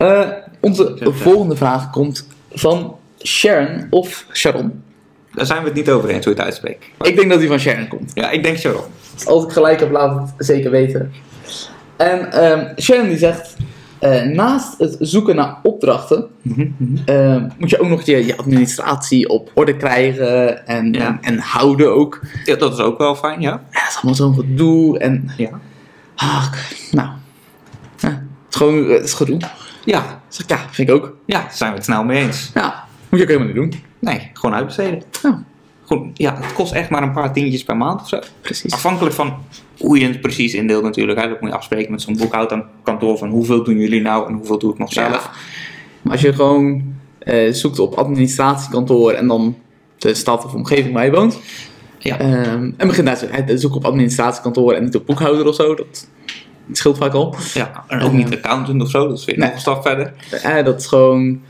Eh, onze volgende vraag komt van Sharon of Sharon. Daar zijn we het niet over eens hoe je het uitspreekt. Ik denk dat die van Sharon komt. Ja, ik denk Sharon. Als ik gelijk heb, laat het zeker weten. En ehm, Sharon die zegt, eh, naast het zoeken naar opdrachten, eh, moet je ook nog je, je administratie op orde krijgen en, Ja. en, en houden ook. Ja, dat is ook wel fijn, ja. En dat is allemaal zo'n gedoe en, Ja. ah, nou, ja, het is gewoon het is gedoe. Ja, Dus ik, ja, vind ik ook. ja, daar zijn we het snel mee eens. Ja, moet je ook helemaal niet doen. Nee, gewoon uitbesteden. Ja, Gewoon, ja, het kost echt maar een paar tientjes per maand of zo. precies. Afhankelijk van hoe je het precies indeelt natuurlijk. Hè. Dat moet je afspreken met zo'n boekhoudkantoor van hoeveel doen jullie nou en hoeveel doe ik nog zelf. Ja. Maar als je gewoon eh, zoekt op administratiekantoor en dan de stad of omgeving waar je woont. Ja. ehm, en begint daar te zoeken op administratiekantoor en niet op boekhouder of zo. Dat, dat scheelt vaak al. Ja, en ook niet accountant of zo, dat is weer Nee. nog een stap verder. Eh, dat is gewoon.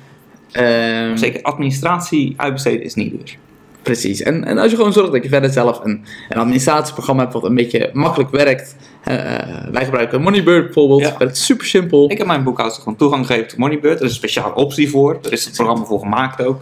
ehm, Zeker administratie uitbesteden is niet duur. Precies. En, en als je gewoon zorgt dat je verder zelf een, een administratieprogramma hebt wat een beetje makkelijk werkt. eh, eh, wij gebruiken Moneybird bijvoorbeeld. Ja. werkt super simpel. Ik heb mijn boekhoudster gewoon toegang gegeven tot Moneybird. Er is een speciale optie voor. Er is het programma voor gemaakt ook.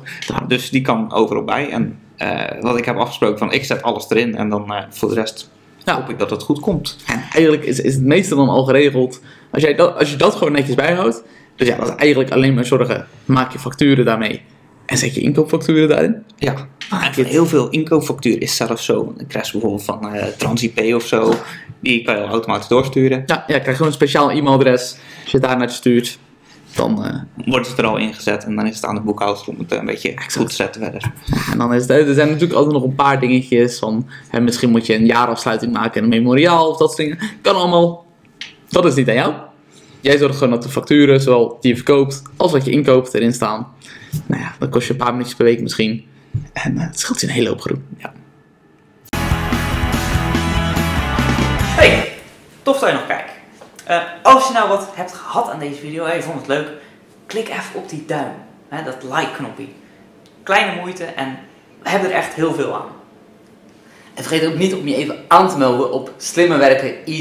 Dus die kan overal bij. En eh, wat ik heb afgesproken van ik zet alles erin en dan eh, voor de rest Ja. hoop ik dat het goed komt. En eigenlijk is, is het meeste dan al geregeld. Als, jij dat, als je dat gewoon netjes bijhoudt. Dus ja, dat is eigenlijk alleen maar zorgen. Maak je facturen daarmee. En zet je inkoopfacturen daarin. Ja, en van heel veel inkoopfactuur is zelfs zo. Dan krijg je bijvoorbeeld van eh TransIP of zo. Die kan je automatisch doorsturen. Ja, ja krijg gewoon een speciaal e-mailadres. Als je het daar naar stuurt. Dan, eh, Wordt het er al ingezet en dan is het aan de boekhoudster om het eh, een beetje goed te zetten verder. en dan is het, er zijn natuurlijk altijd nog een paar dingetjes. Van, hè, misschien moet je een jaarafsluiting maken en een memoriaal of dat soort dingen. Kan allemaal. Dat is niet aan jou. Jij zorgt gewoon dat de facturen, zowel die je verkoopt als wat je inkoopt, erin staan. Nou ja, dat kost je een paar minuutjes per week misschien. En eh, het scheelt je een hele hoop gedoe. Ja. Hey, tof dat je nog kijkt. Eh, als je nou wat hebt gehad aan deze video en je vond het leuk, klik even op die duim, hè, dat like-knopje. Kleine moeite en we hebben er echt heel veel aan. En vergeet ook niet om je even aan te melden op Slimme Werken Easy.